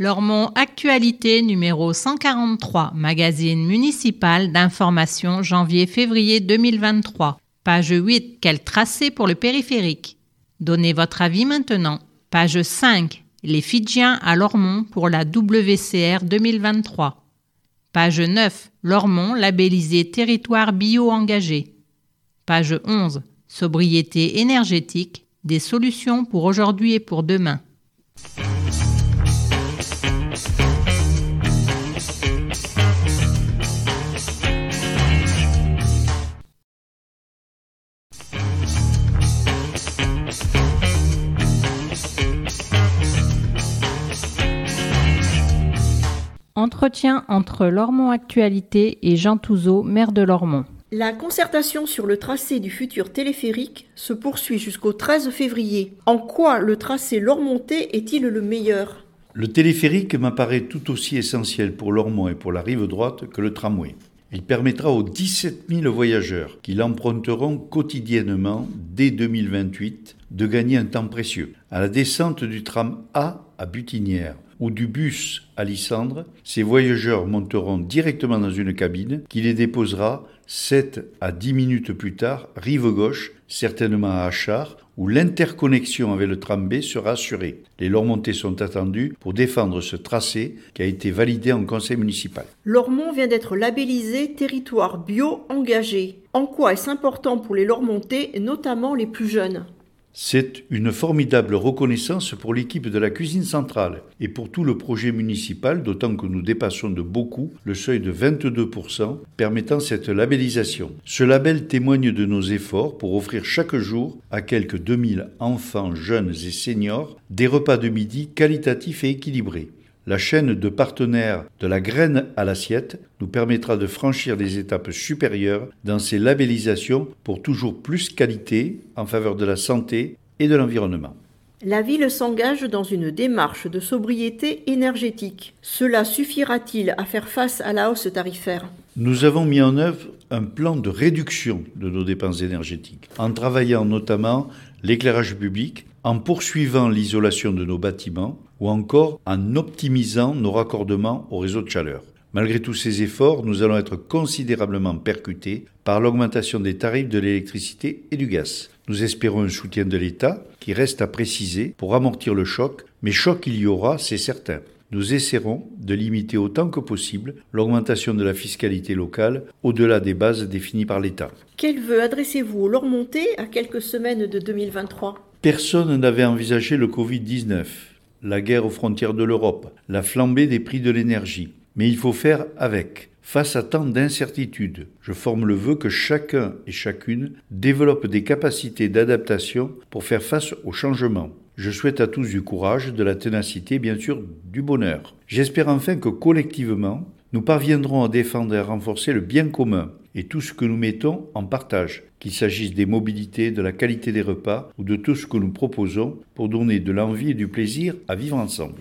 Lormont Actualité numéro 143, magazine municipal d'information janvier-février 2023. Page 8, quel tracé pour le périphérique? Donnez votre avis maintenant. Page 5, les Fidjiens à Lormont pour la WCR 2023. Page 9, Lormont labellisé territoire bio-engagé. Page 11, sobriété énergétique, des solutions pour aujourd'hui et pour demain. Entretien entre Lormont Actualité et Jean Touzeau, maire de Lormont. La concertation sur le tracé du futur téléphérique se poursuit jusqu'au 13 février. En quoi le tracé Lormontais est-il le meilleur? Le téléphérique m'apparaît tout aussi essentiel pour Lormont et pour la rive droite que le tramway. Il permettra aux 17 000 voyageurs qui l'emprunteront quotidiennement dès 2028 de gagner un temps précieux. À la descente du tram A à Butinière ou du bus à Lissandre, ces voyageurs monteront directement dans une cabine qui les déposera 7 à 10 minutes plus tard, rive gauche, certainement à Achard, où l'interconnexion avec le tram B sera assurée. Les Lormontais sont attendus pour défendre ce tracé qui a été validé en conseil municipal. Lormont vient d'être labellisé territoire bio engagé. En quoi est-ce important pour les Lormontais, notamment les plus jeunes? C'est une formidable reconnaissance pour l'équipe de la cuisine centrale et pour tout le projet municipal, d'autant que nous dépassons de beaucoup le seuil de 22% permettant cette labellisation. Ce label témoigne de nos efforts pour offrir chaque jour à quelques 2000 enfants, jeunes et seniors des repas de midi qualitatifs et équilibrés. La chaîne de partenaires de la graine à l'assiette nous permettra de franchir des étapes supérieures dans ces labellisations pour toujours plus qualité en faveur de la santé et de l'environnement. La ville s'engage dans une démarche de sobriété énergétique. Cela suffira-t-il à faire face à la hausse tarifaire? Nous avons mis en œuvre un plan de réduction de nos dépenses énergétiques, en travaillant notamment l'éclairage public, en poursuivant l'isolation de nos bâtiments ou encore en optimisant nos raccordements au réseau de chaleur. Malgré tous ces efforts, nous allons être considérablement percutés par l'augmentation des tarifs de l'électricité et du gaz. Nous espérons un soutien de l'État qui reste à préciser pour amortir le choc, mais choc il y aura, c'est certain. Nous essaierons de limiter autant que possible l'augmentation de la fiscalité locale au-delà des bases définies par l'État. Quel vœu adressez-vous au Lormontais à quelques semaines de 2023 Personne n'avait envisagé le Covid-19, la guerre aux frontières de l'Europe, la flambée des prix de l'énergie. Mais il faut faire avec. Face à tant d'incertitudes, je forme le vœu que chacun et chacune développe des capacités d'adaptation pour faire face aux changements. Je souhaite à tous du courage, de la ténacité, bien sûr du bonheur. J'espère enfin que collectivement, nous parviendrons à défendre et à renforcer le bien commun et tout ce que nous mettons en partage, qu'il s'agisse des mobilités, de la qualité des repas ou de tout ce que nous proposons pour donner de l'envie et du plaisir à vivre ensemble.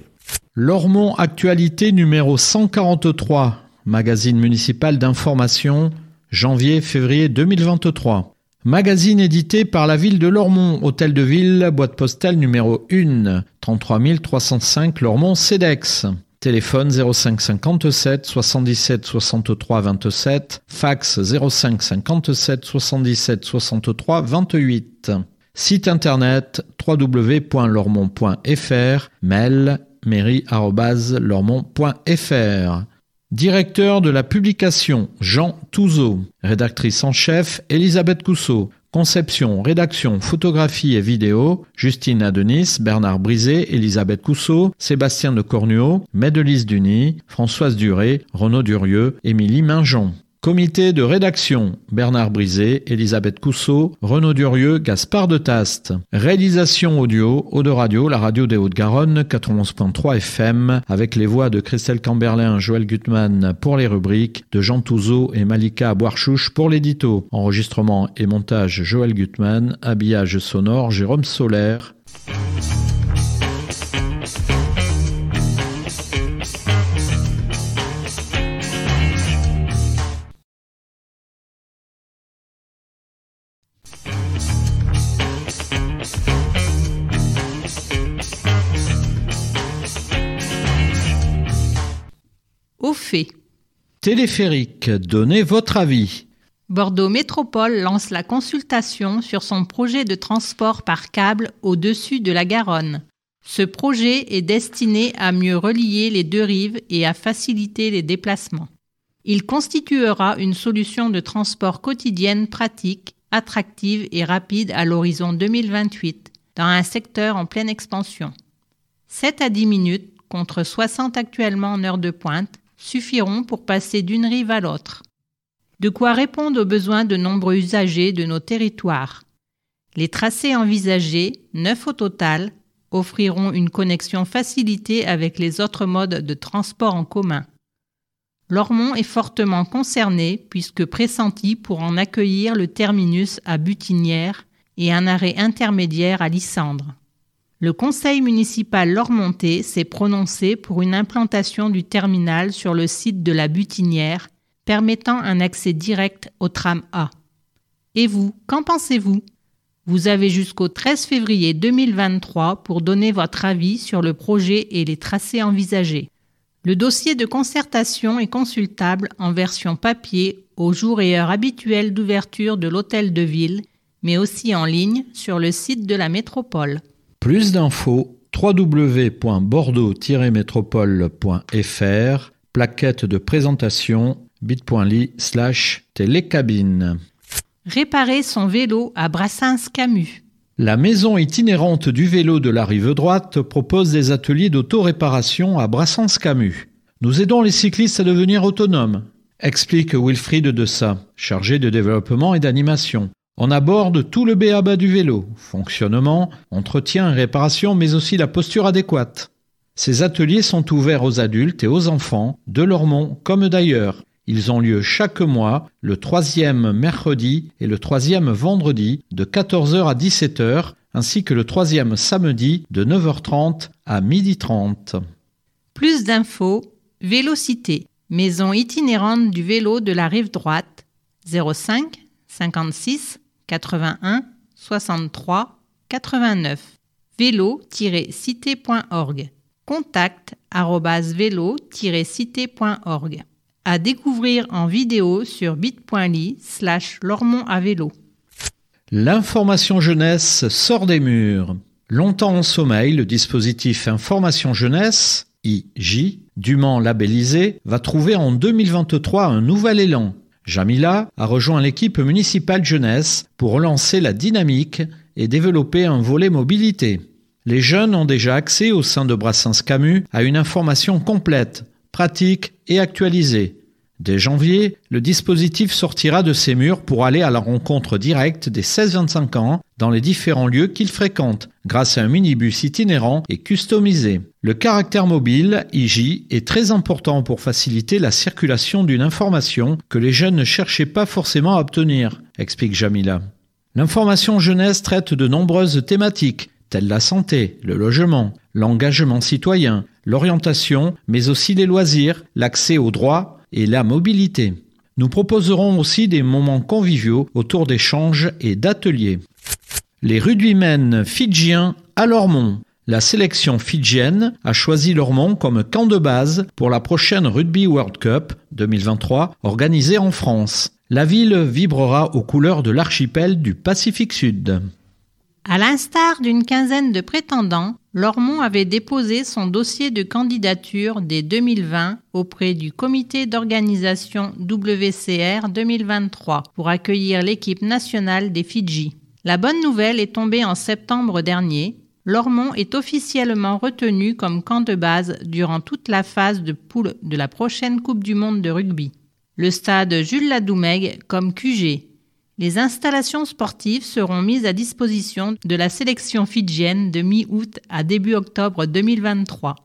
Lormont Actualité numéro 143, magazine municipal d'information, janvier-février 2023. Magazine édité par la ville de Lormont, hôtel de ville, boîte postale numéro 1, 33 305 Lormont CEDEX. Téléphone 05 57 77 63 27, fax 05 57 77 63 28. Site internet www.lormont.fr, mail mairie.lormont.fr. Directeur de la publication Jean Touzeau, rédactrice en chef Elisabeth Cousseau, Conception, rédaction, photographie et vidéo, Justine Adenis, Bernard Brisé, Elisabeth Cousseau, Sébastien de Cornuau, Médelise Duny, Françoise Duré, Renaud Durieux, Émilie Minjon. Comité de rédaction Bernard Brisé, Elisabeth Cousseau, Renaud Durieux, Gaspard de Taste. Réalisation audio, Eau de Radio, la radio des Hauts-de-Garonne, 91.3 FM, avec les voix de Christelle Camberlin, Joël Gutmann pour les rubriques, de Jean Touzeau et Malika Boirchouche pour l'édito. Enregistrement et montage Joël Gutmann, habillage sonore Jérôme Solaire. Téléphérique, donnez votre avis. Bordeaux Métropole lance la consultation sur son projet de transport par câble au-dessus de la Garonne. Ce projet est destiné à mieux relier les deux rives et à faciliter les déplacements. Il constituera une solution de transport quotidienne pratique, attractive et rapide à l'horizon 2028, dans un secteur en pleine expansion. 7 à 10 minutes, contre 60 actuellement en heure de pointe, suffiront pour passer d'une rive à l'autre. De quoi répondre aux besoins de nombreux usagers de nos territoires. Les tracés envisagés, neuf au total, offriront une connexion facilitée avec les autres modes de transport en commun. Lormont est fortement concerné puisque pressenti pour en accueillir le terminus à Butinière et un arrêt intermédiaire à Lissandre. Le conseil municipal Lormontais s'est prononcé pour une implantation du terminal sur le site de la Butinière, permettant un accès direct au tram A. Et vous, qu'en pensez-vous? Vous avez jusqu'au 13 février 2023 pour donner votre avis sur le projet et les tracés envisagés. Le dossier de concertation est consultable en version papier au jour et heure habituels d'ouverture de l'hôtel de ville, mais aussi en ligne sur le site de la métropole. Plus d'infos www.bordeaux-métropole.fr Plaquette de présentation bit.ly slash télécabine réparer son vélo à Brassens-Camus. La maison itinérante du vélo de la rive droite propose des ateliers d'auto-réparation à Brassens-Camus. Nous aidons les cyclistes à devenir autonomes, explique Wilfried Dessa, chargé de développement et d'animation. On aborde tout le béaba du vélo, fonctionnement, entretien et réparation, mais aussi la posture adéquate. Ces ateliers sont ouverts aux adultes et aux enfants, de Lormont comme d'ailleurs, ils ont lieu chaque mois, le troisième mercredi et le troisième vendredi de 14h à 17h, ainsi que le troisième samedi de 9h30 à 12h30. Plus d'infos, Vélocité, maison itinérante du vélo de la rive droite, 05 56 81 63 89. vélo-cité.org. Contact vélo-cité.org à découvrir en vidéo sur bit.ly slash lormont à vélo. L'information jeunesse sort des murs. Longtemps en sommeil, le dispositif Information Jeunesse, IJ, dûment labellisé, va trouver en 2023 un nouvel élan. Jamila a rejoint l'équipe municipale jeunesse pour relancer la dynamique et développer un volet mobilité. Les jeunes ont déjà accès au sein de Brassens Camus à une information complète, pratique et actualisée. Dès janvier, le dispositif sortira de ses murs pour aller à la rencontre directe des 16-25 ans dans les différents lieux qu'ils fréquentent, grâce à un minibus itinérant et customisé. Le caractère mobile, IJ, est très important pour faciliter la circulation d'une information que les jeunes ne cherchaient pas forcément à obtenir, explique Jamila. L'information jeunesse traite de nombreuses thématiques, telles la santé, le logement, l'engagement citoyen, l'orientation, mais aussi les loisirs, l'accès aux droits et la mobilité. Nous proposerons aussi des moments conviviaux autour d'échanges et d'ateliers. Les rugbymen fidjiens à Lormont. La sélection fidjienne a choisi Lormont comme camp de base pour la prochaine Rugby World Cup 2023 organisée en France. La ville vibrera aux couleurs de l'archipel du Pacifique Sud. À l'instar d'une quinzaine de prétendants, Lormont avait déposé son dossier de candidature dès 2020 auprès du comité d'organisation WCR 2023 pour accueillir l'équipe nationale des Fidji. La bonne nouvelle est tombée en septembre dernier. Lormont est officiellement retenu comme camp de base durant toute la phase de poule de la prochaine Coupe du Monde de rugby. Le stade Jules Ladoumègue comme QG, les installations sportives seront mises à disposition de la sélection fidjienne de mi-août à début octobre 2023.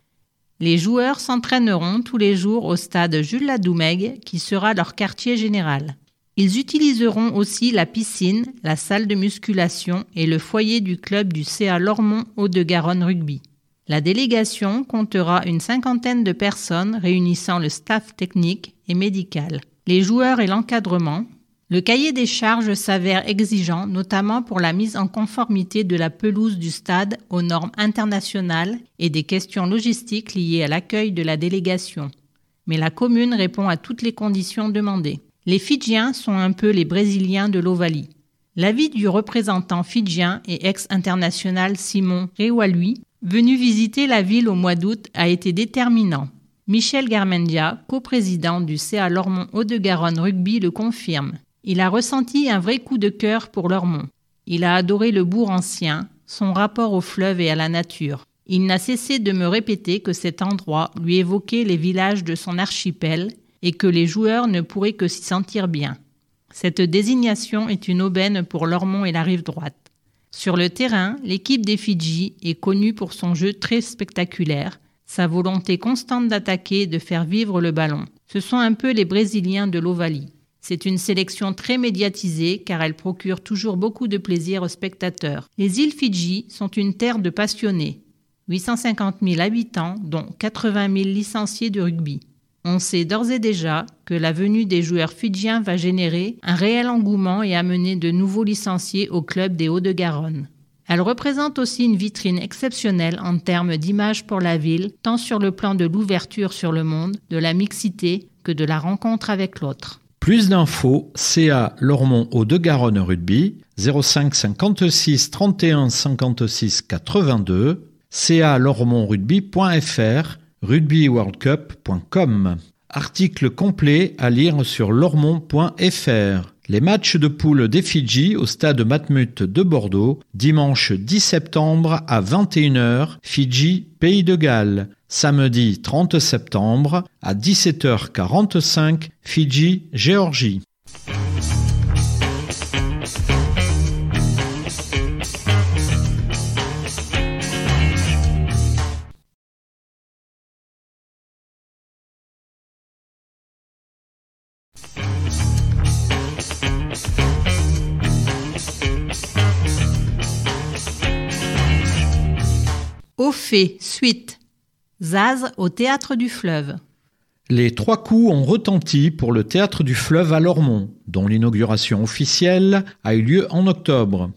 Les joueurs s'entraîneront tous les jours au stade Jules Ladoumègue, qui sera leur quartier général. Ils utiliseront aussi la piscine, la salle de musculation et le foyer du club du CA Lormont Haut-de-Garonne Rugby. La délégation comptera une cinquantaine de personnes réunissant le staff technique et médical. Les joueurs et l'encadrement le cahier des charges s'avère exigeant, notamment pour la mise en conformité de la pelouse du stade aux normes internationales et des questions logistiques liées à l'accueil de la délégation. mais la commune répond à toutes les conditions demandées. Les Fidjiens sont un peu les Brésiliens de l'Ovalie. L'avis du représentant fidjien et ex-international Simon Rewalui, venu visiter la ville au mois d'août, a été déterminant. Michel Garmendia, coprésident du CA Lormont Haut-de-Garonne Rugby, le confirme. Il a ressenti un vrai coup de cœur pour Lormont. Il a adoré le bourg ancien, son rapport au fleuve et à la nature. Il n'a cessé de me répéter que cet endroit lui évoquait les villages de son archipel et que les joueurs ne pourraient que s'y sentir bien. Cette désignation est une aubaine pour Lormont et la rive droite. Sur le terrain, l'équipe des Fidji est connue pour son jeu très spectaculaire, sa volonté constante d'attaquer et de faire vivre le ballon. Ce sont un peu les Brésiliens de l'Ovalie. C'est une sélection très médiatisée car elle procure toujours beaucoup de plaisir aux spectateurs. Les îles Fidji sont une terre de passionnés. 850 000 habitants, dont 80 000 licenciés de rugby. On sait d'ores et déjà que la venue des joueurs fidjiens va générer un réel engouement et amener de nouveaux licenciés au club des Hauts-de-Garonne. Elle représente aussi une vitrine exceptionnelle en termes d'image pour la ville, tant sur le plan de l'ouverture sur le monde, de la mixité, que de la rencontre avec l'autre. Plus d'infos, CA Lormont au de Garonne Rugby, 05 56 31 56 82, ca lormontrugby.fr rugbyworldcup.com. Article complet à lire sur lormont.fr. Les matchs de poule des Fidji au stade Matmut de Bordeaux, dimanche 10 septembre à 21h, Fidji, Pays de Galles. Samedi 30 septembre à 17h45, Fidji, Géorgie. Au fait, suite. Zaz au théâtre du fleuve. Les trois coups ont retenti pour le théâtre du fleuve à Lormont, dont l'inauguration officielle a eu lieu en octobre.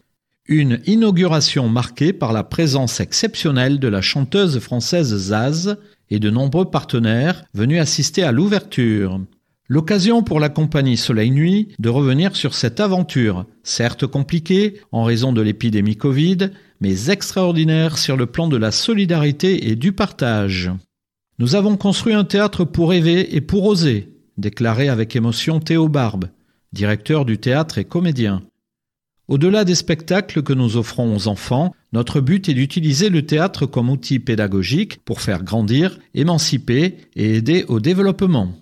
Une inauguration marquée par la présence exceptionnelle de la chanteuse française Zaz et de nombreux partenaires venus assister à l'ouverture. L'occasion pour la compagnie Soleil Nuit de revenir sur cette aventure, certes compliquée en raison de l'épidémie Covid, mais extraordinaire sur le plan de la solidarité et du partage. Nous avons construit un théâtre pour rêver et pour oser, déclarait avec émotion Théo Barbe, directeur du théâtre et comédien. Au-delà des spectacles que nous offrons aux enfants, notre but est d'utiliser le théâtre comme outil pédagogique pour faire grandir, émanciper et aider au développement.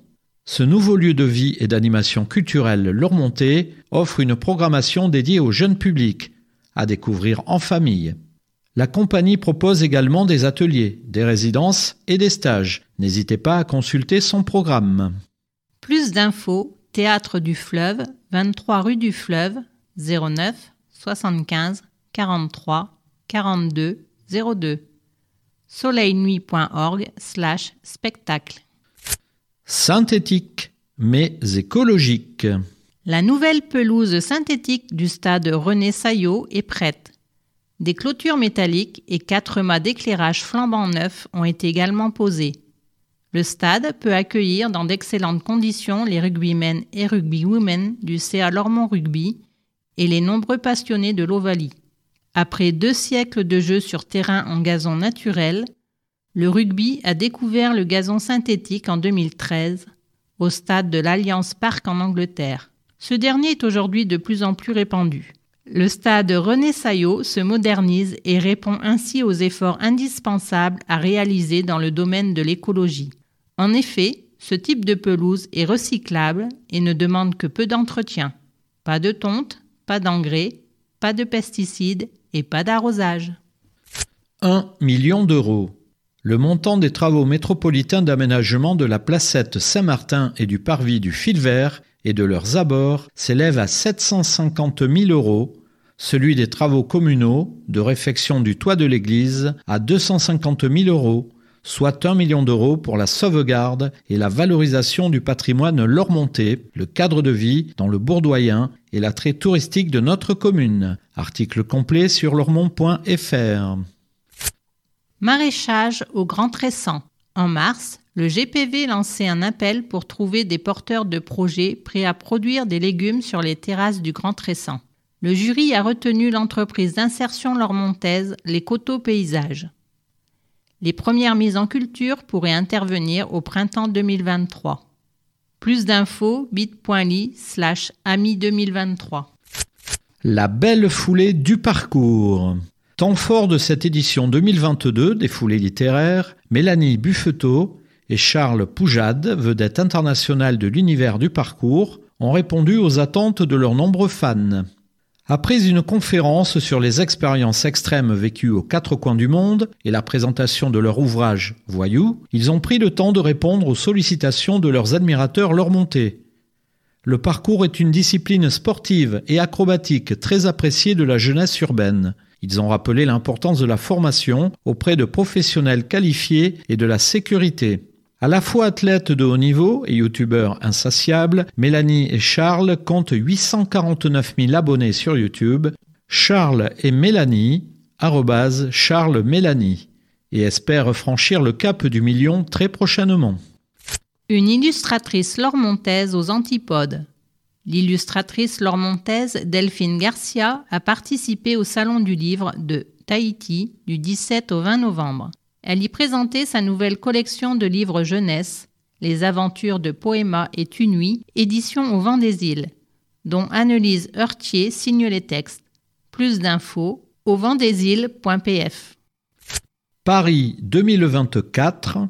Ce nouveau lieu de vie et d'animation culturelle Lormonté offre une programmation dédiée au jeune public, à découvrir en famille. La compagnie propose également des ateliers, des résidences et des stages. N'hésitez pas à consulter son programme. Plus d'infos, Théâtre du Fleuve, 23 rue du Fleuve, 09 75 43 42 02. soleilnuit.org slash spectacle. Synthétique, mais écologique. La nouvelle pelouse synthétique du stade René Saillot est prête. Des clôtures métalliques et quatre mâts d'éclairage flambant neufs ont été également posés. Le stade peut accueillir dans d'excellentes conditions les rugbymen et rugbywomen du CA Lormont Rugby et les nombreux passionnés de l'Ovalie. Après deux siècles de jeu sur terrain en gazon naturel, le rugby a découvert le gazon synthétique en 2013 au stade de l'Alliance Park en Angleterre. Ce dernier est aujourd'hui de plus en plus répandu. Le stade René Saillot se modernise et répond ainsi aux efforts indispensables à réaliser dans le domaine de l'écologie. En effet, ce type de pelouse est recyclable et ne demande que peu d'entretien. Pas de tonte, pas d'engrais, pas de pesticides et pas d'arrosage. 1 million d'euros. Le montant des travaux métropolitains d'aménagement de la placette Saint-Martin et du parvis du Fil Vert et de leurs abords s'élève à 750 000 euros, celui des travaux communaux de réfection du toit de l'église à 250 000 euros, soit 1 million d'euros pour la sauvegarde et la valorisation du patrimoine lormontais, le cadre de vie dans le bourdoyen et l'attrait touristique de notre commune. Article complet sur lormont.fr. Maraîchage au Grand Tressan. En mars, le GPV lançait un appel pour trouver des porteurs de projets prêts à produire des légumes sur les terrasses du Grand Tressan. Le jury a retenu l'entreprise d'insertion lormontaise Les Coteaux Paysages. Les premières mises en culture pourraient intervenir au printemps 2023. Plus d'infos bit.ly slash ami 2023. La belle foulée du parcours. Temps fort de cette édition 2022 des foulées littéraires, Mélanie Buffeteau et Charles Poujade, vedette internationale de l'univers du parcours, ont répondu aux attentes de leurs nombreux fans. Après une conférence sur les expériences extrêmes vécues aux quatre coins du monde et la présentation de leur ouvrage Voyou, ils ont pris le temps de répondre aux sollicitations de leurs admirateurs leur montée. Le parcours est une discipline sportive et acrobatique très appréciée de la jeunesse urbaine. Ils ont rappelé l'importance de la formation auprès de professionnels qualifiés et de la sécurité. À la fois athlètes de haut niveau et youtubeurs insatiables, Mélanie et Charles comptent 849 000 abonnés sur YouTube. Charles et Mélanie, arrobase Charles Mélanie, et espèrent franchir le cap du million très prochainement. Une illustratrice lormontaise aux antipodes. L'illustratrice lormontaise Delphine Garcia a participé au Salon du Livre de Tahiti du 17 au 20 novembre. Elle y présentait sa nouvelle collection de livres jeunesse, Les aventures de Poéma et Tunuis, édition au vent des îles, dont Annelise Heurtier signe les textes. Plus d'infos au îles.pf. Paris 2024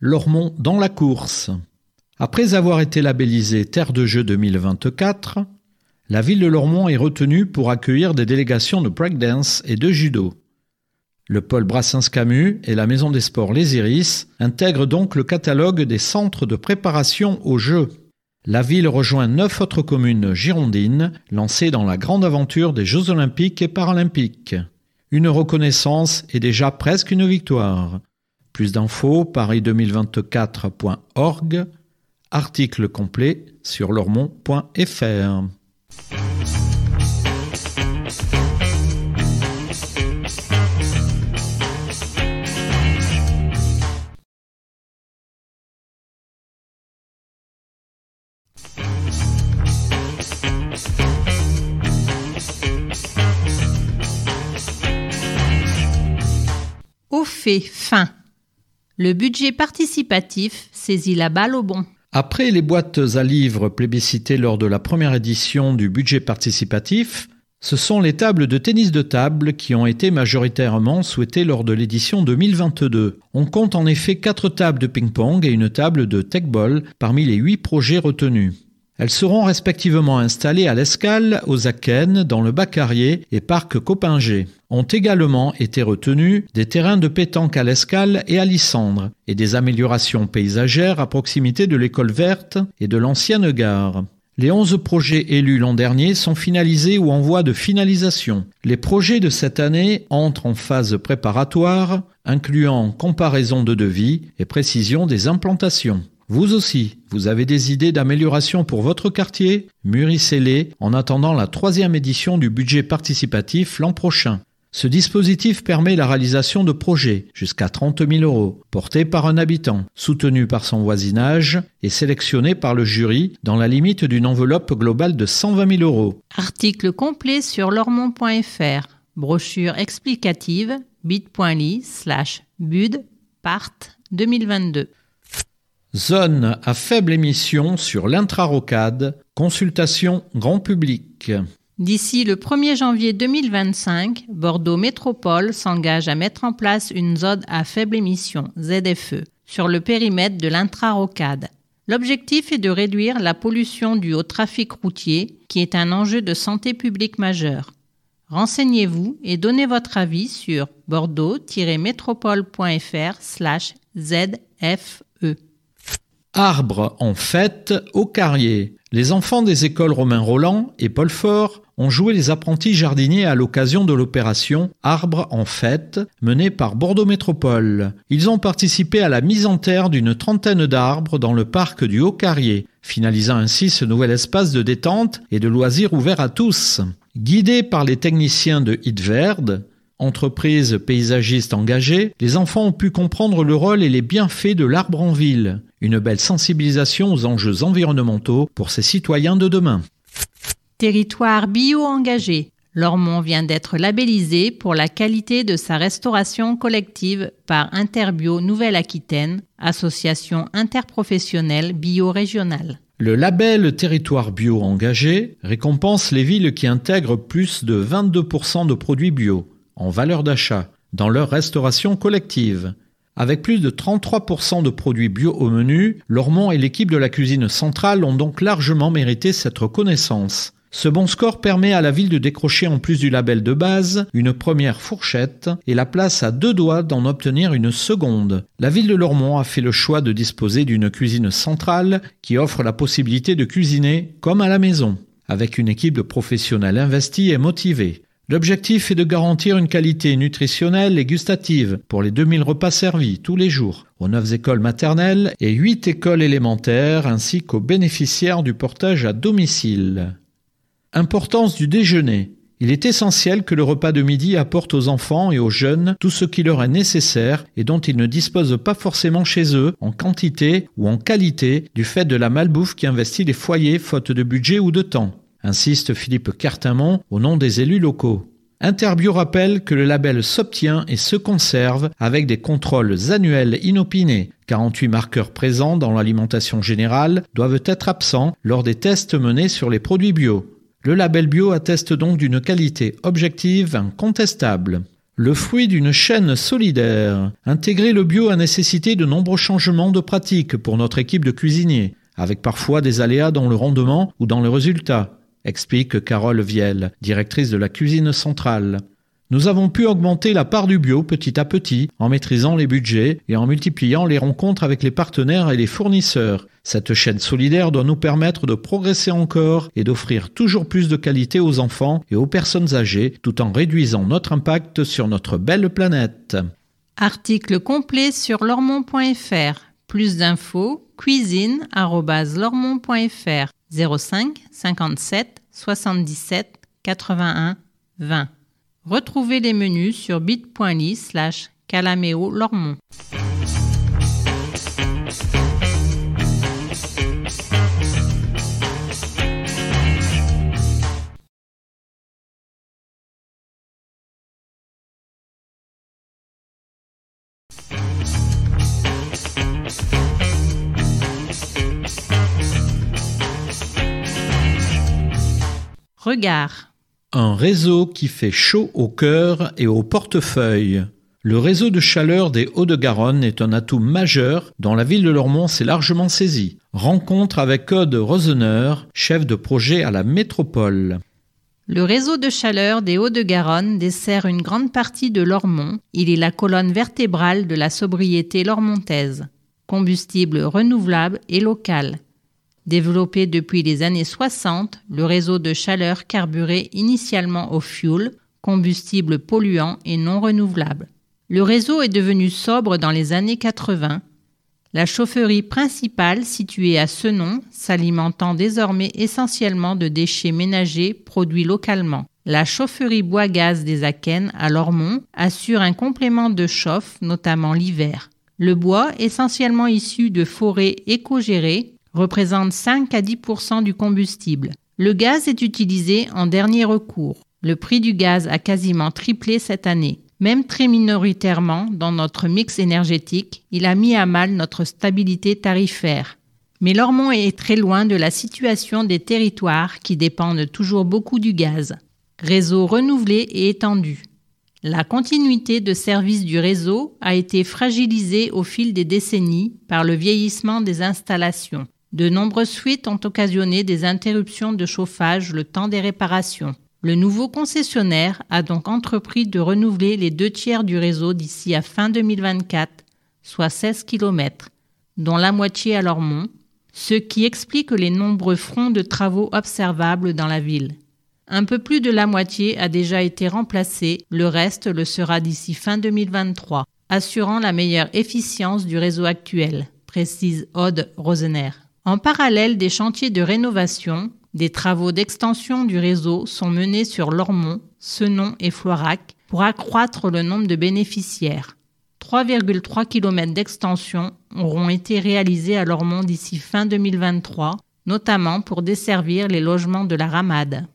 Lormont dans la course. Après avoir été labellisée Terre de Jeux 2024, la ville de Lormont est retenue pour accueillir des délégations de breakdance et de judo. Le pôle Brassens-Camus et la maison des sports Les Iris intègrent donc le catalogue des centres de préparation aux Jeux. La ville rejoint neuf autres communes girondines lancées dans la grande aventure des Jeux olympiques et paralympiques. Une reconnaissance est déjà presque une victoire. Plus d'infos, paris2024.org, article complet sur lormont.fr. Au fait, fin. Le budget participatif saisit la balle au bon. Après les boîtes à livres plébiscitées lors de la première édition du budget participatif, ce sont les tables de tennis de table qui ont été majoritairement souhaitées lors de l'édition 2022. On compte en effet quatre tables de ping-pong et une table de tech-ball parmi les huit projets retenus. Elles seront respectivement installées à l'Escale, aux Aken, dans le Bas-Carrier et Parc Copinger. Ont également été retenus des terrains de pétanque à l'Escale et à Lissandre et des améliorations paysagères à proximité de l'école verte et de l'ancienne gare. Les onze projets élus l'an dernier sont finalisés ou en voie de finalisation. Les projets de cette année entrent en phase préparatoire, incluant comparaison de devis et précision des implantations. Vous aussi, vous avez des idées d'amélioration pour votre quartier? Mûrissez-les en attendant la troisième édition du budget participatif l'an prochain. Ce dispositif permet la réalisation de projets jusqu'à 30 000 euros, portés par un habitant, soutenus par son voisinage et sélectionnés par le jury dans la limite d'une enveloppe globale de 120 000 euros. Article complet sur lormont.fr. Brochure explicative bit.ly slash bud part 2022. Zone à faible émission sur l'intrarocade, consultation grand public. D'ici le 1er janvier 2025, Bordeaux Métropole s'engage à mettre en place une zone à faible émission, ZFE, sur le périmètre de l'intrarocade. L'objectif est de réduire la pollution due au trafic routier, qui est un enjeu de santé publique majeur. Renseignez-vous et donnez votre avis sur bordeaux-métropole.fr slash ZFE. Arbre en fête au Carrier. Les enfants des écoles Romain Roland et Paul Fort ont joué les apprentis jardiniers à l'occasion de l'opération Arbre en fête menée par Bordeaux Métropole. Ils ont participé à la mise en terre d'une trentaine d'arbres dans le parc du Haut-Carrier, finalisant ainsi ce nouvel espace de détente et de loisirs ouvert à tous. Guidés par les techniciens de Hitverd, Entreprises paysagistes engagées, les enfants ont pu comprendre le rôle et les bienfaits de l'arbre en ville. Une belle sensibilisation aux enjeux environnementaux pour ces citoyens de demain. Territoire bio engagé. Lormont vient d'être labellisé pour la qualité de sa restauration collective par Interbio Nouvelle-Aquitaine, association interprofessionnelle bio-régionale. Le label Territoire bio engagé récompense les villes qui intègrent plus de 22% de produits bio en valeur d'achat dans leur restauration collective. Avec plus de 33% de produits bio au menu, Lormont et l'équipe de la cuisine centrale ont donc largement mérité cette reconnaissance. Ce bon score permet à la ville de décrocher en plus du label de base une première fourchette et la place à deux doigts d'en obtenir une seconde. La ville de Lormont a fait le choix de disposer d'une cuisine centrale qui offre la possibilité de cuisiner comme à la maison, avec une équipe de professionnels investis et motivés. L'objectif est de garantir une qualité nutritionnelle et gustative pour les 2000 repas servis tous les jours aux 9 écoles maternelles et 8 écoles élémentaires ainsi qu'aux bénéficiaires du portage à domicile. Importance du déjeuner. Il est essentiel que le repas de midi apporte aux enfants et aux jeunes tout ce qui leur est nécessaire et dont ils ne disposent pas forcément chez eux, en quantité ou en qualité, du fait de la malbouffe qui investit les foyers faute de budget ou de temps, insiste Philippe Cartimont au nom des élus locaux. Interbio rappelle que le label s'obtient et se conserve avec des contrôles annuels inopinés. 48 marqueurs présents dans l'alimentation générale doivent être absents lors des tests menés sur les produits bio. Le label bio atteste donc d'une qualité objective incontestable. Le fruit d'une chaîne solidaire. Intégrer le bio a nécessité de nombreux changements de pratiques pour notre équipe de cuisiniers, avec parfois des aléas dans le rendement ou dans le résultat, explique Carole Viel, directrice de la cuisine centrale. Nous avons pu augmenter la part du bio petit à petit en maîtrisant les budgets et en multipliant les rencontres avec les partenaires et les fournisseurs. Cette chaîne solidaire doit nous permettre de progresser encore et d'offrir toujours plus de qualité aux enfants et aux personnes âgées tout en réduisant notre impact sur notre belle planète. Article complet sur lormont.fr. Plus d'infos cuisine@lormont.fr 05 57 77 81 20. Retrouvez les menus sur bit.ly slash calameo Regard. Un réseau qui fait chaud au cœur et au portefeuille. Le réseau de chaleur des Hauts-de-Garonne est un atout majeur dont la ville de Lormont s'est largement saisie. Rencontre avec Code Rosener, chef de projet à la métropole. Le réseau de chaleur des Hauts-de-Garonne dessert une grande partie de Lormont. Il est la colonne vertébrale de la sobriété lormontaise. Combustible renouvelable et local. Développé depuis les années 60, le réseau de chaleur carburait initialement au fioul, combustible polluant et non renouvelable. Le réseau est devenu sobre dans les années 80. La chaufferie principale, située à Senon, s'alimentant désormais essentiellement de déchets ménagers produits localement. La chaufferie bois-gaz des Akennes à Lormont assure un complément de chauffe, notamment l'hiver. Le bois, essentiellement issu de forêts éco-gérées, représente 5 à 10% du combustible. Le gaz est utilisé en dernier recours. Le prix du gaz a quasiment triplé cette année. Même très minoritairement dans notre mix énergétique, il a mis à mal notre stabilité tarifaire. Mais Lormont est très loin de la situation des territoires qui dépendent toujours beaucoup du gaz. Réseau renouvelé et étendu. La continuité de service du réseau a été fragilisée au fil des décennies par le vieillissement des installations. De nombreuses fuites ont occasionné des interruptions de chauffage le temps des réparations. Le nouveau concessionnaire a donc entrepris de renouveler les deux tiers du réseau d'ici à fin 2024, soit 16 km, dont la moitié à Lormont, ce qui explique les nombreux fronts de travaux observables dans la ville. Un peu plus de la moitié a déjà été remplacé, le reste le sera d'ici fin 2023, assurant la meilleure efficience du réseau actuel, précise Aude Rosener. En parallèle des chantiers de rénovation, des travaux d'extension du réseau sont menés sur Lormont, Senon et Floirac, pour accroître le nombre de bénéficiaires. 3,3 km d'extension auront été réalisés à Lormont d'ici fin 2023, notamment pour desservir les logements de la Ramade.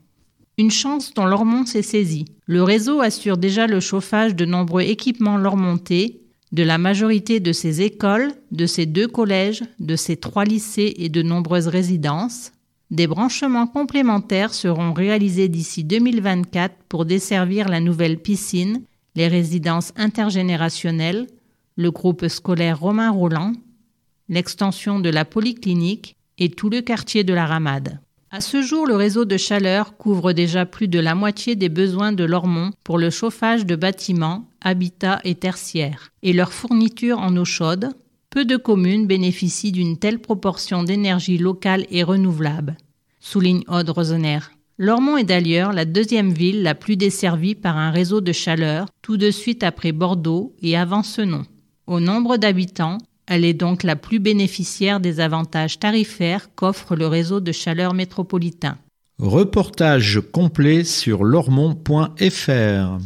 Une chance dont Lormont s'est saisi. Le réseau assure déjà le chauffage de nombreux équipements Lormontais, de la majorité de ses écoles, de ses deux collèges, de ses trois lycées et de nombreuses résidences. Des branchements complémentaires seront réalisés d'ici 2024 pour desservir la nouvelle piscine, les résidences intergénérationnelles, le groupe scolaire Romain Roland, l'extension de la polyclinique et tout le quartier de la Ramade. À ce jour, le réseau de chaleur couvre déjà plus de la moitié des besoins de Lormont pour le chauffage de bâtiments, habitats et tertiaires, et leur fourniture en eau chaude, peu de communes bénéficient d'une telle proportion d'énergie locale et renouvelable, souligne Aude Rosener. Lormont est d'ailleurs la deuxième ville la plus desservie par un réseau de chaleur, tout de suite après Bordeaux et avant ce nom. Au nombre d'habitants, elle est donc la plus bénéficiaire des avantages tarifaires qu'offre le réseau de chaleur métropolitain. Reportage complet sur lormont.fr.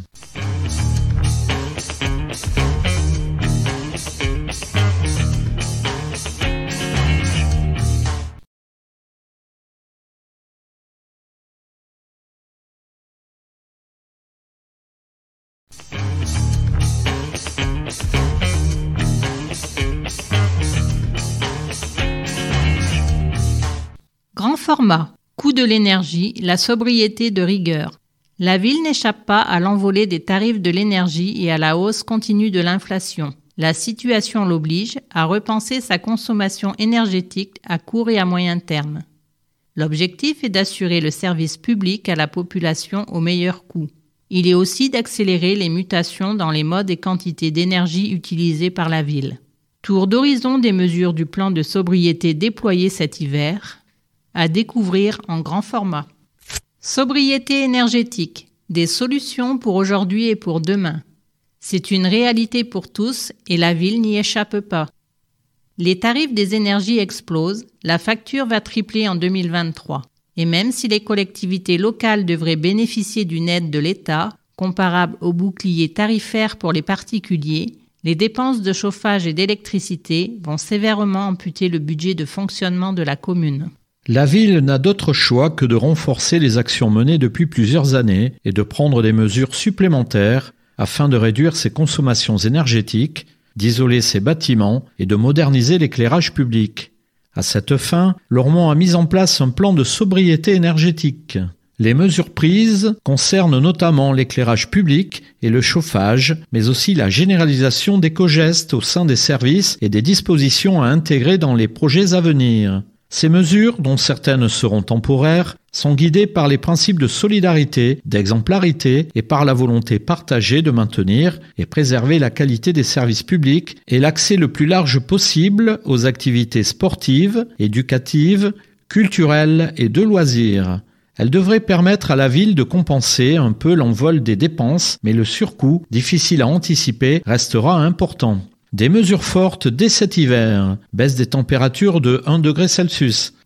format, coût de l'énergie, la sobriété de rigueur. La ville n'échappe pas à l'envolée des tarifs de l'énergie et à la hausse continue de l'inflation. La situation l'oblige à repenser sa consommation énergétique à court et à moyen terme. L'objectif est d'assurer le service public à la population au meilleur coût. Il est aussi d'accélérer les mutations dans les modes et quantités d'énergie utilisées par la ville. Tour d'horizon des mesures du plan de sobriété déployé cet hiver, à découvrir en grand format. Sobriété énergétique, des solutions pour aujourd'hui et pour demain. C'est une réalité pour tous et la ville n'y échappe pas. Les tarifs des énergies explosent, la facture va tripler en 2023. Et même si les collectivités locales devraient bénéficier d'une aide de l'État, comparable au bouclier tarifaire pour les particuliers, les dépenses de chauffage et d'électricité vont sévèrement amputer le budget de fonctionnement de la commune. La ville n'a d'autre choix que de renforcer les actions menées depuis plusieurs années et de prendre des mesures supplémentaires afin de réduire ses consommations énergétiques, d'isoler ses bâtiments et de moderniser l'éclairage public. À cette fin, Lormont a mis en place un plan de sobriété énergétique. Les mesures prises concernent notamment l'éclairage public et le chauffage, mais aussi la généralisation d'éco-gestes au sein des services et des dispositions à intégrer dans les projets à venir. Ces mesures, dont certaines seront temporaires, sont guidées par les principes de solidarité, d'exemplarité et par la volonté partagée de maintenir et préserver la qualité des services publics et l'accès le plus large possible aux activités sportives, éducatives, culturelles et de loisirs. Elles devraient permettre à la ville de compenser un peu l'envol des dépenses, mais le surcoût, difficile à anticiper, restera important. Des mesures fortes dès cet hiver. Baisse des températures de 1 degré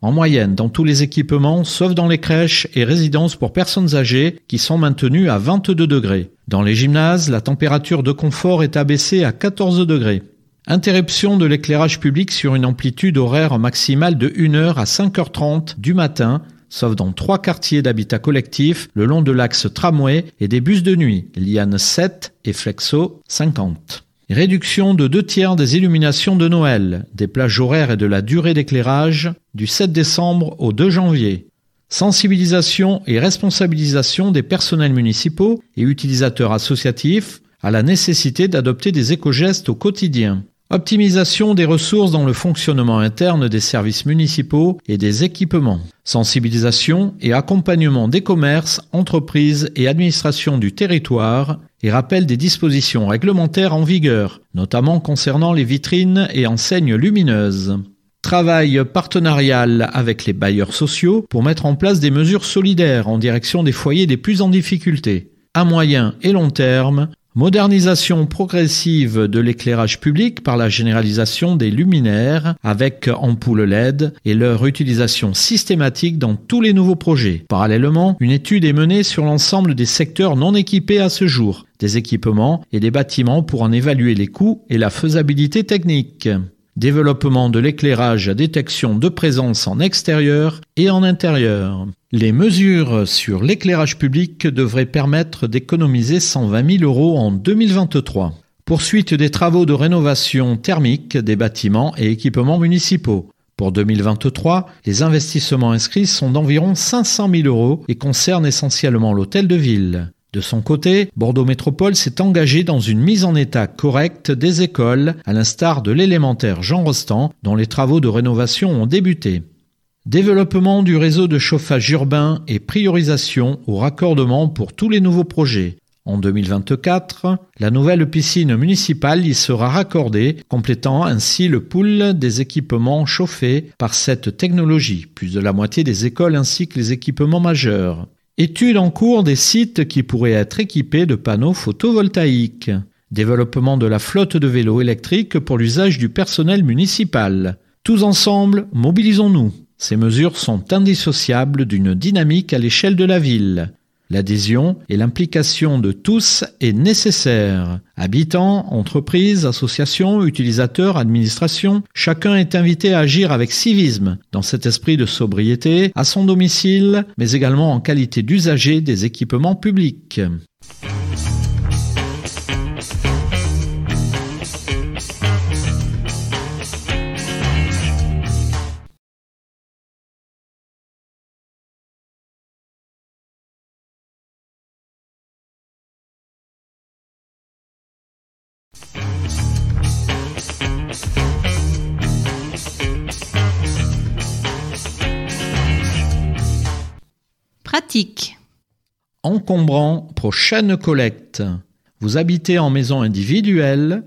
en moyenne dans tous les équipements sauf dans les crèches et résidences pour personnes âgées qui sont maintenues à 22 degrés. Dans les gymnases, la température de confort est abaissée à 14 degrés. Interruption de l'éclairage public sur une amplitude horaire maximale de 1h à 5h30 du matin sauf dans trois quartiers d'habitat collectif le long de l'axe tramway et des bus de nuit, Liane 7 et Flexo 50. Réduction de deux tiers des illuminations de Noël, des plages horaires et de la durée d'éclairage du 7 décembre au 2 janvier. Sensibilisation et responsabilisation des personnels municipaux et utilisateurs associatifs à la nécessité d'adopter des éco-gestes au quotidien. Optimisation des ressources dans le fonctionnement interne des services municipaux et des équipements. Sensibilisation et accompagnement des commerces, entreprises et administrations du territoire et rappel des dispositions réglementaires en vigueur, notamment concernant les vitrines et enseignes lumineuses. Travail partenarial avec les bailleurs sociaux pour mettre en place des mesures solidaires en direction des foyers les plus en difficulté. À moyen et long terme, Modernisation progressive de l'éclairage public par la généralisation des luminaires avec ampoules LED et leur utilisation systématique dans tous les nouveaux projets. Parallèlement, une étude est menée sur l'ensemble des secteurs non équipés à ce jour, des équipements et des bâtiments pour en évaluer les coûts et la faisabilité technique développement de l'éclairage à détection de présence en extérieur et en intérieur. Les mesures sur l'éclairage public devraient permettre d'économiser 120 000 euros en 2023. Poursuite des travaux de rénovation thermique des bâtiments et équipements municipaux. Pour 2023, les investissements inscrits sont d'environ 500 000 euros et concernent essentiellement l'hôtel de ville. De son côté, Bordeaux Métropole s'est engagé dans une mise en état correcte des écoles, à l'instar de l'élémentaire Jean Rostand, dont les travaux de rénovation ont débuté. Développement du réseau de chauffage urbain et priorisation au raccordement pour tous les nouveaux projets. En 2024, la nouvelle piscine municipale y sera raccordée, complétant ainsi le pool des équipements chauffés par cette technologie, plus de la moitié des écoles ainsi que les équipements majeurs. Étude en cours des sites qui pourraient être équipés de panneaux photovoltaïques. Développement de la flotte de vélos électriques pour l'usage du personnel municipal. Tous ensemble, mobilisons-nous. Ces mesures sont indissociables d'une dynamique à l'échelle de la ville. L'adhésion et l'implication de tous est nécessaire. Habitants, entreprises, associations, utilisateurs, administrations, chacun est invité à agir avec civisme, dans cet esprit de sobriété, à son domicile, mais également en qualité d'usager des équipements publics. Encombrant prochaine collecte. Vous habitez en maison individuelle.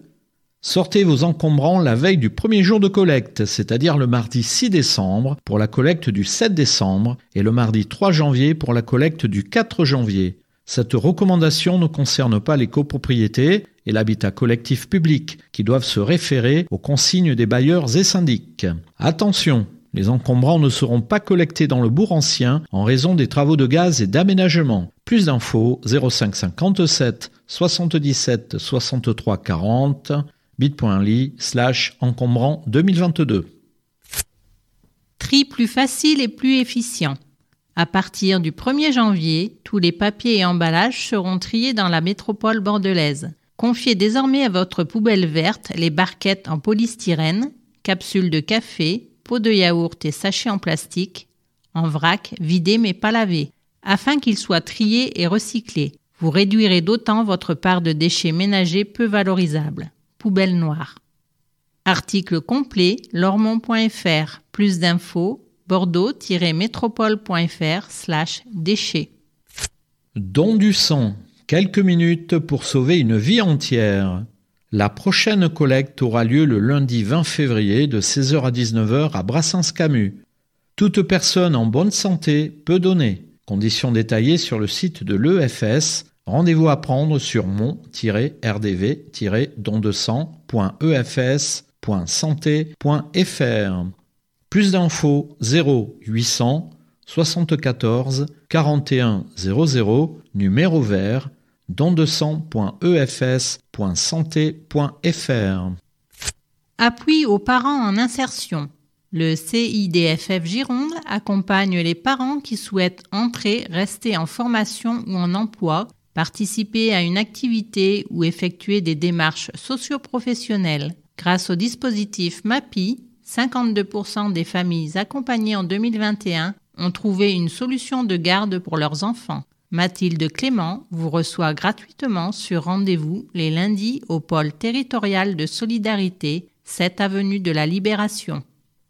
Sortez vos encombrants la veille du premier jour de collecte, c'est-à-dire le mardi 6 décembre pour la collecte du 7 décembre et le mardi 3 janvier pour la collecte du 4 janvier. Cette recommandation ne concerne pas les copropriétés et l'habitat collectif public qui doivent se référer aux consignes des bailleurs et syndics. Attention, les encombrants ne seront pas collectés dans le bourg ancien en raison des travaux de gaz et d'aménagement. Plus d'infos 05 57 77 63 40 bit.ly slash encombrant 2022. Tri plus facile et plus efficient. À partir du 1er janvier, tous les papiers et emballages seront triés dans la métropole bordelaise. Confiez désormais à votre poubelle verte les barquettes en polystyrène, capsules de café, pots de yaourt et sachets en plastique, en vrac, vidés mais pas lavés, afin qu'ils soient triés et recyclés. Vous réduirez d'autant votre part de déchets ménagers peu valorisables. Poubelle noire. Article complet lormont.fr. Plus d'infos bordeaux-métropole.fr slash déchets. Don du sang. Quelques minutes pour sauver une vie entière. La prochaine collecte aura lieu le lundi 20 février de 16h à 19h à Brassens-Camus. Toute personne en bonne santé peut donner. Conditions détaillées sur le site de l'EFS. Rendez-vous à prendre sur mon-rdv-dondesang.efs.santé.fr. Plus d'infos 0 800 74 41 00 numéro vert don200.efs.santé.fr. Appui aux parents en insertion. Le CIDFF Gironde accompagne les parents qui souhaitent entrer, rester en formation ou en emploi, participer à une activité ou effectuer des démarches socio-professionnelles. Grâce au dispositif MAPI, 52% des familles accompagnées en 2021 ont trouvé une solution de garde pour leurs enfants. Mathilde Clément vous reçoit gratuitement sur rendez-vous les lundis au pôle territorial de solidarité 7 avenue de la Libération.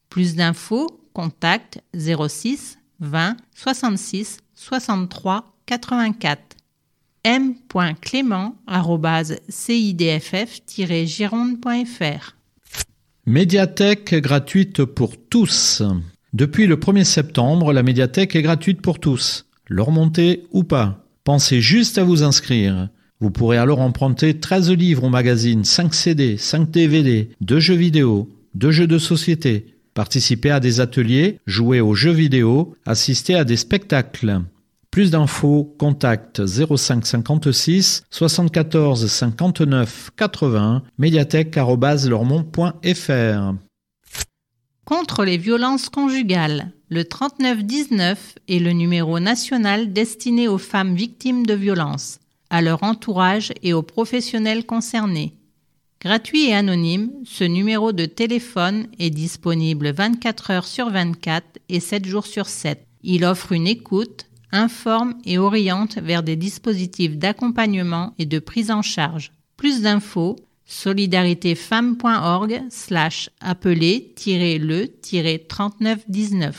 Plus d'infos, contact 06 20 66 63 84 m.clément.cidff-gironde.fr Médiathèque gratuite pour tous. Depuis le 1er septembre, la médiathèque est gratuite pour tous. Leur montée ou pas. Pensez juste à vous inscrire. Vous pourrez alors emprunter 13 livres au magazine, 5 CD, 5 DVD, 2 jeux vidéo, 2 jeux de société, participer à des ateliers, jouer aux jeux vidéo, assister à des spectacles. Plus d'infos, contact 05 56 74 59 80 médiathèque.lormont.fr. Contre les violences conjugales, le 3919 est le numéro national destiné aux femmes victimes de violences, à leur entourage et aux professionnels concernés. Gratuit et anonyme, ce numéro de téléphone est disponible 24 heures sur 24 et 7 jours sur 7. Il offre une écoute, informe et oriente vers des dispositifs d'accompagnement et de prise en charge. Plus d'infos, solidaritéfemmes.org slash appeler-le-3919.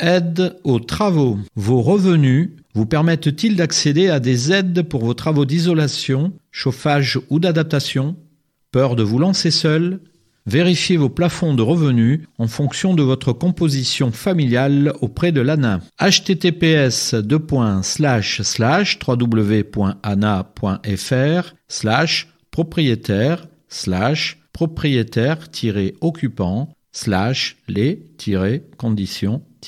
Aide aux travaux. Vos revenus vous permettent-ils d'accéder à des aides pour vos travaux d'isolation, chauffage ou d'adaptation? Peur de vous lancer seul? Vérifiez vos plafonds de revenus en fonction de votre composition familiale auprès de l'ANA. https www.ana.fr propriétaire slash propriétaire-occupant slash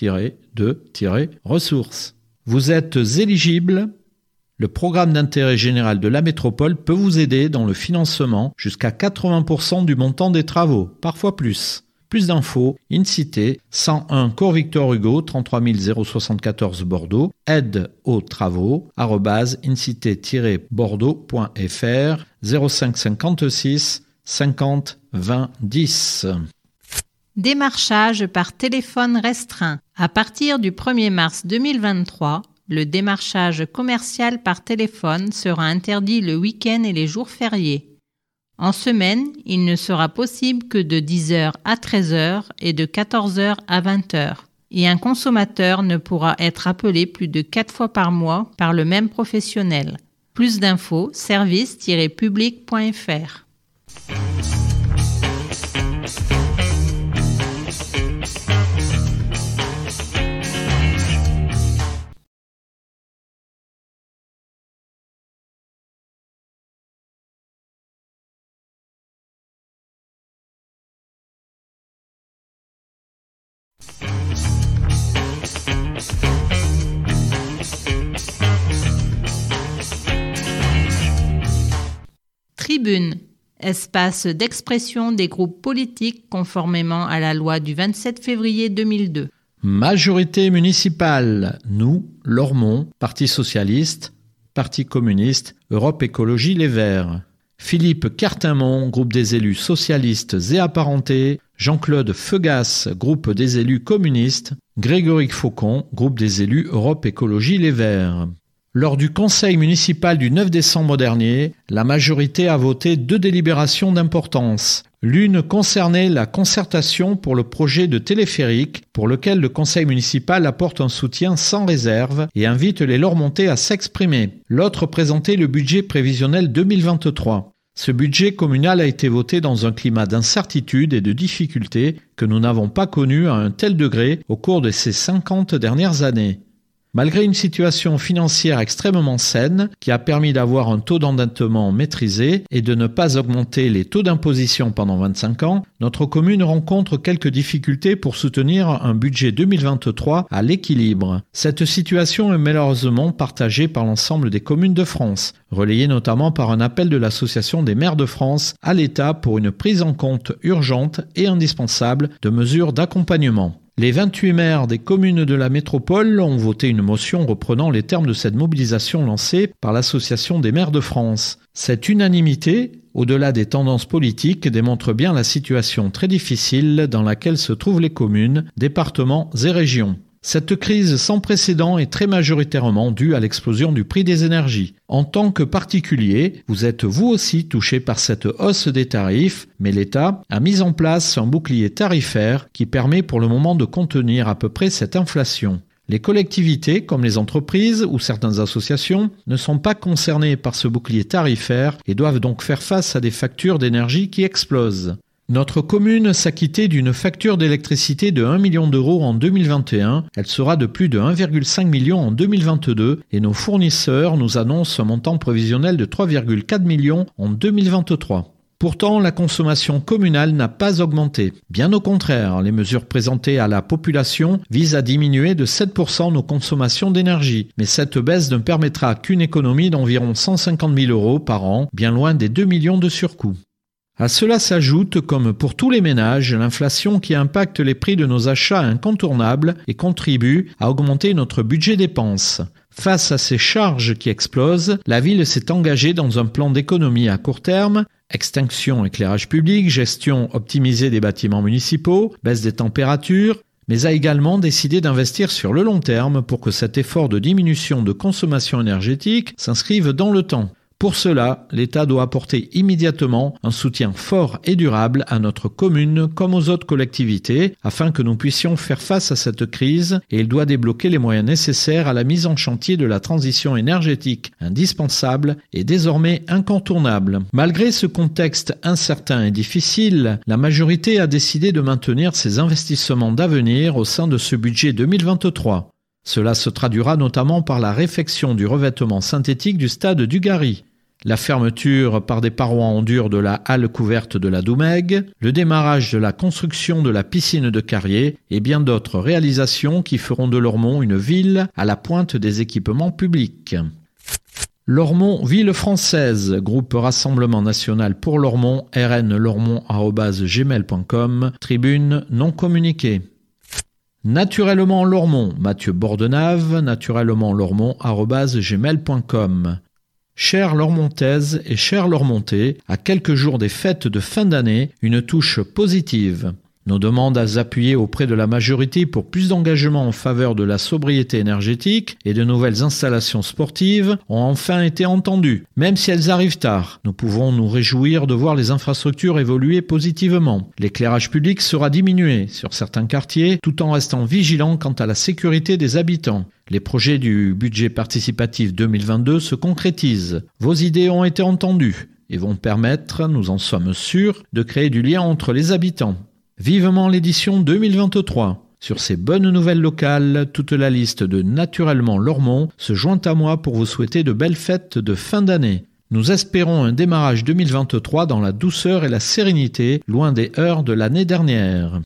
les-conditions-de-ressources. Vous êtes éligible le programme d'intérêt général de la métropole peut vous aider dans le financement jusqu'à 80% du montant des travaux, parfois plus. Plus d'infos, INCITE 101 Cours Victor Hugo 33 074 Bordeaux, aide aux travaux, incite-bordeaux.fr 05 56 50 20 10. Démarchage par téléphone restreint. À partir du 1er mars 2023, le démarchage commercial par téléphone sera interdit le week-end et les jours fériés. En semaine, il ne sera possible que de 10h à 13h et de 14h à 20h. Et un consommateur ne pourra être appelé plus de 4 fois par mois par le même professionnel. Plus d'infos, service-public.fr. Tribune, espace d'expression des groupes politiques conformément à la loi du 27 février 2002. Majorité municipale, nous, Lormont, Parti socialiste, Parti communiste, Europe Écologie Les Verts. Philippe Cartimont, groupe des élus socialistes et apparentés, Jean-Claude Feugas, groupe des élus communistes, Grégory Faucon, groupe des élus Europe Écologie Les Verts. Lors du conseil municipal du 9 décembre dernier, la majorité a voté deux délibérations d'importance. L'une concernait la concertation pour le projet de téléphérique, pour lequel le conseil municipal apporte un soutien sans réserve et invite les Lormontais à s'exprimer. L'autre présentait le budget prévisionnel 2023. Ce budget communal a été voté dans un climat d'incertitude et de difficulté que nous n'avons pas connu à un tel degré au cours de ces 50 dernières années. Malgré une situation financière extrêmement saine qui a permis d'avoir un taux d'endettement maîtrisé et de ne pas augmenter les taux d'imposition pendant 25 ans, notre commune rencontre quelques difficultés pour soutenir un budget 2023 à l'équilibre. Cette situation est malheureusement partagée par l'ensemble des communes de France, relayée notamment par un appel de l'Association des maires de France à l'État pour une prise en compte urgente et indispensable de mesures d'accompagnement. Les 28 maires des communes de la métropole ont voté une motion reprenant les termes de cette mobilisation lancée par l'Association des maires de France. Cette unanimité, au-delà des tendances politiques, démontre bien la situation très difficile dans laquelle se trouvent les communes, départements et régions. Cette crise sans précédent est très majoritairement due à l'explosion du prix des énergies. En tant que particulier, vous êtes vous aussi touché par cette hausse des tarifs, mais l'État a mis en place un bouclier tarifaire qui permet pour le moment de contenir à peu près cette inflation. Les collectivités, comme les entreprises ou certaines associations, ne sont pas concernées par ce bouclier tarifaire et doivent donc faire face à des factures d'énergie qui explosent. Notre commune s'acquittait d'une facture d'électricité de 1 million d'euros en 2021. Elle sera de plus de 1,5 million en 2022 et nos fournisseurs nous annoncent un montant prévisionnel de 3,4 millions en 2023. Pourtant, la consommation communale n'a pas augmenté. Bien au contraire, les mesures présentées à la population visent à diminuer de 7% nos consommations d'énergie. Mais cette baisse ne permettra qu'une économie d'environ 150 000 euros par an, bien loin des 2 millions de surcoûts. À cela s'ajoute, comme pour tous les ménages, l'inflation qui impacte les prix de nos achats incontournables et contribue à augmenter notre budget dépenses. Face à ces charges qui explosent, la ville s'est engagée dans un plan d'économie à court terme, extinction éclairage public, gestion optimisée des bâtiments municipaux, baisse des températures, mais a également décidé d'investir sur le long terme pour que cet effort de diminution de consommation énergétique s'inscrive dans le temps. Pour cela, l'État doit apporter immédiatement un soutien fort et durable à notre commune comme aux autres collectivités afin que nous puissions faire face à cette crise et il doit débloquer les moyens nécessaires à la mise en chantier de la transition énergétique indispensable et désormais incontournable. Malgré ce contexte incertain et difficile, la majorité a décidé de maintenir ses investissements d'avenir au sein de ce budget 2023. Cela se traduira notamment par la réfection du revêtement synthétique du stade du Gary, la fermeture par des parois en dur de la halle couverte de la Doumègue, le démarrage de la construction de la piscine de Carrier et bien d'autres réalisations qui feront de Lormont une ville à la pointe des équipements publics. Lormont, ville française, groupe Rassemblement national pour Lormont, rn lormont.gmail.com, tribune non communiquée. Naturellement Lormont, Mathieu Bordenave, naturellement lormont.gmail.com. Chère Lormontaise et chère Lormontais, à quelques jours des fêtes de fin d'année, une touche positive. Nos demandes à appuyer auprès de la majorité pour plus d'engagement en faveur de la sobriété énergétique et de nouvelles installations sportives ont enfin été entendues. Même si elles arrivent tard, nous pouvons nous réjouir de voir les infrastructures évoluer positivement. L'éclairage public sera diminué sur certains quartiers tout en restant vigilant quant à la sécurité des habitants. Les projets du budget participatif 2022 se concrétisent. Vos idées ont été entendues et vont permettre, nous en sommes sûrs, de créer du lien entre les habitants. Vivement l'édition 2023. Sur ces bonnes nouvelles locales, toute la liste de Naturellement Lormont se joint à moi pour vous souhaiter de belles fêtes de fin d'année. Nous espérons un démarrage 2023 dans la douceur et la sérénité, loin des heures de l'année dernière.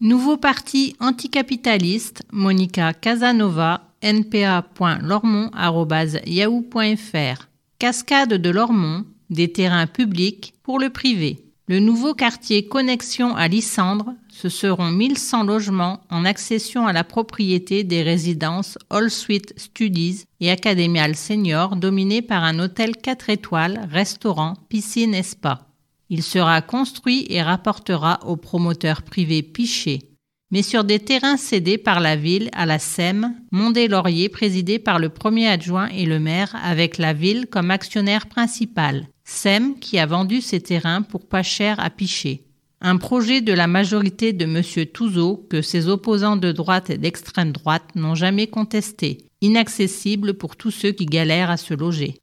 Nouveau parti anticapitaliste, Monica Casanova, npa.lormont.yahoo.fr. Cascade de Lormont, des terrains publics pour le privé. Le nouveau quartier Connexion à Lissandre, ce seront 1100 logements en accession à la propriété des résidences All Suite Studies et Académial Senior dominé par un hôtel 4 étoiles, restaurant, piscine et spa. Il sera construit et rapportera au promoteur privé Pichet, mais sur des terrains cédés par la ville à la SEM, Mondé-Laurier présidé par le premier adjoint et le maire avec la ville comme actionnaire principal. SEM qui a vendu ses terrains pour pas cher à Pichet. Un projet de la majorité de M. Touzeau que ses opposants de droite et d'extrême droite n'ont jamais contesté, inaccessible pour tous ceux qui galèrent à se loger.